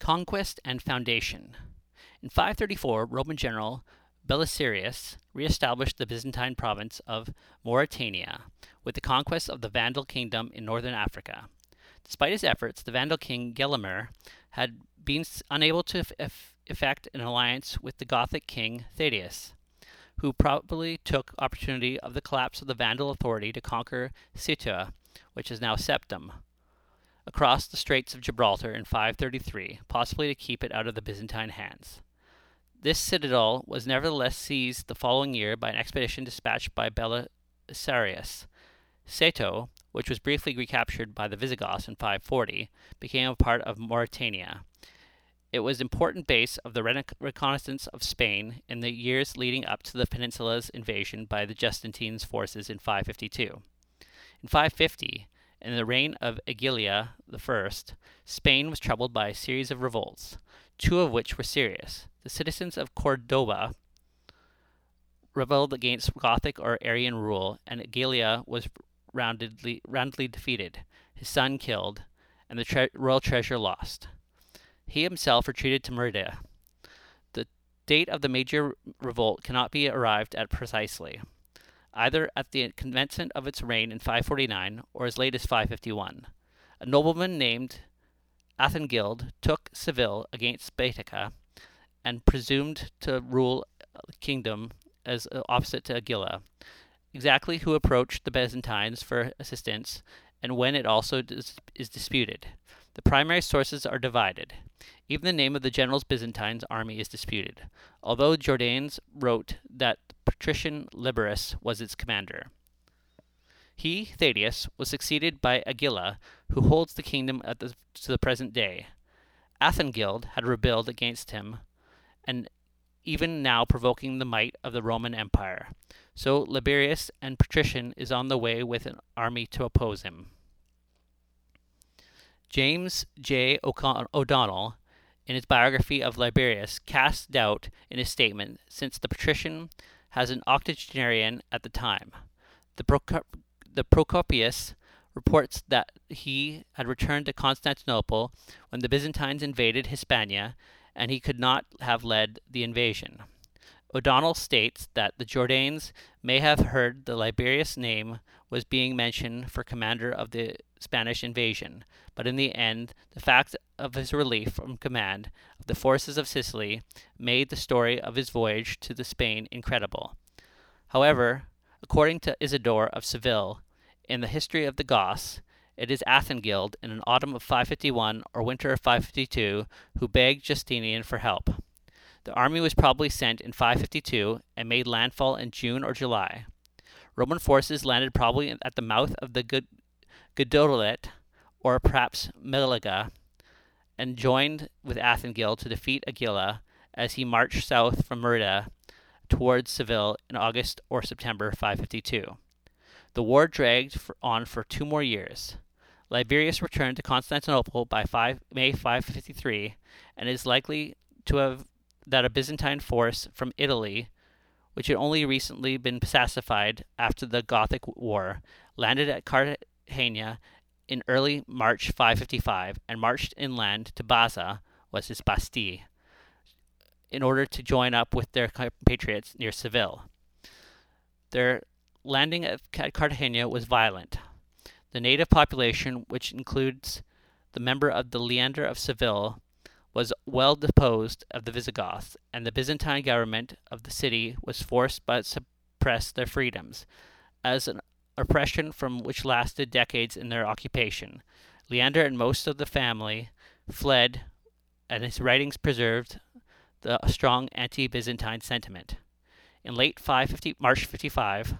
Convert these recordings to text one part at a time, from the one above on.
Conquest and Foundation. In 534, Roman general Belisarius re-established the Byzantine province of Mauritania with the conquest of the Vandal kingdom in northern Africa. Despite his efforts, the Vandal king Gelimer had been unable to effect an alliance with the Gothic king Thaddeus, who probably took opportunity of the collapse of the Vandal authority to conquer Ceuta, which is now Septem, across the Straits of Gibraltar in 533, possibly to keep it out of the Byzantine hands. This citadel was nevertheless seized the following year by an expedition dispatched by Belisarius. Ceuta, which was briefly recaptured by the Visigoths in 540, became a part of Mauritania. It was an important base of the reconnaissance of Spain in the years leading up to the peninsula's invasion by the Justinian's forces in 552. In 550, in the reign of Agilia I, Spain was troubled by a series of revolts, two of which were serious. The citizens of Cordoba rebelled against Gothic or Arian rule, and Agilia was roundedly, roundly defeated, his son killed, and the tre- royal treasure lost. He himself retreated to Merida. The date of the major revolt cannot be arrived at precisely either at the commencement of its reign in 549 or as late as 551. A nobleman named Athengild took Seville against Baetica and presumed to rule the kingdom as uh, opposite to Agilia. Exactly who approached the Byzantines for assistance and when it also is disputed. The primary sources are divided. Even the name of the general's Byzantine army is disputed, although Jordanes wrote that patrician Liberius was its commander. He, Thaddeus, was succeeded by Agila, who holds the kingdom the, to the present day. Athengild had rebelled against him, and even now provoking the might of the Roman Empire. So Liberius and Patrician is on the way with an army to oppose him. James J. O'Donnell, in his biography of Liberius, casts doubt in his statement since the patrician has an octogenarian at the time. The, Procop- the Procopius reports that he had returned to Constantinople when the Byzantines invaded Hispania, and he could not have led the invasion. O'Donnell states that the Jordanes may have heard the Liberius name was being mentioned for commander of the Spanish invasion, but in the end, the fact of his relief from command of the forces of Sicily made the story of his voyage to the Spain incredible. However, according to Isidore of Seville, in the history of the Goths, it is Athengild in an autumn of 551 or winter of 552 who begged Justinian for help. The army was probably sent in 552 and made landfall in June or July. Roman forces landed probably at the mouth of the Guadalete, or perhaps Meliga, and joined with Athengild to defeat Agila as he marched south from Merida towards Seville in August or September 552. The war dragged on for two more years. Liberius returned to Constantinople by 5, May 553 and is likely to have that a Byzantine force from Italy, which had only recently been pacified after the Gothic War, landed at Cartagena in early March 555 and marched inland to Baza, was his Bastille, in order to join up with their compatriots near Seville. Their landing at Cartagena was violent. The native population, which includes the member of the Leander of Seville, was well deposed of the Visigoths, and the Byzantine government of the city was forced but suppress their freedoms, as an oppression from which lasted decades in their occupation. Leander and most of the family fled, and his writings preserved the strong anti-Byzantine sentiment. In late 550, March 55,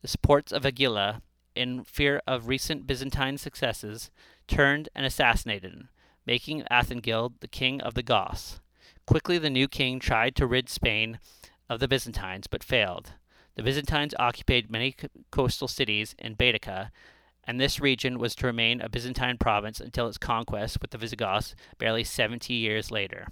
the supports of Agila, in fear of recent Byzantine successes, turned and assassinated him making Athengild the king of the Goths. Quickly, the new king tried to rid Spain of the Byzantines, but failed. The Byzantines occupied many coastal cities in Baetica, and this region was to remain a Byzantine province until its conquest with the Visigoths barely 70 years later.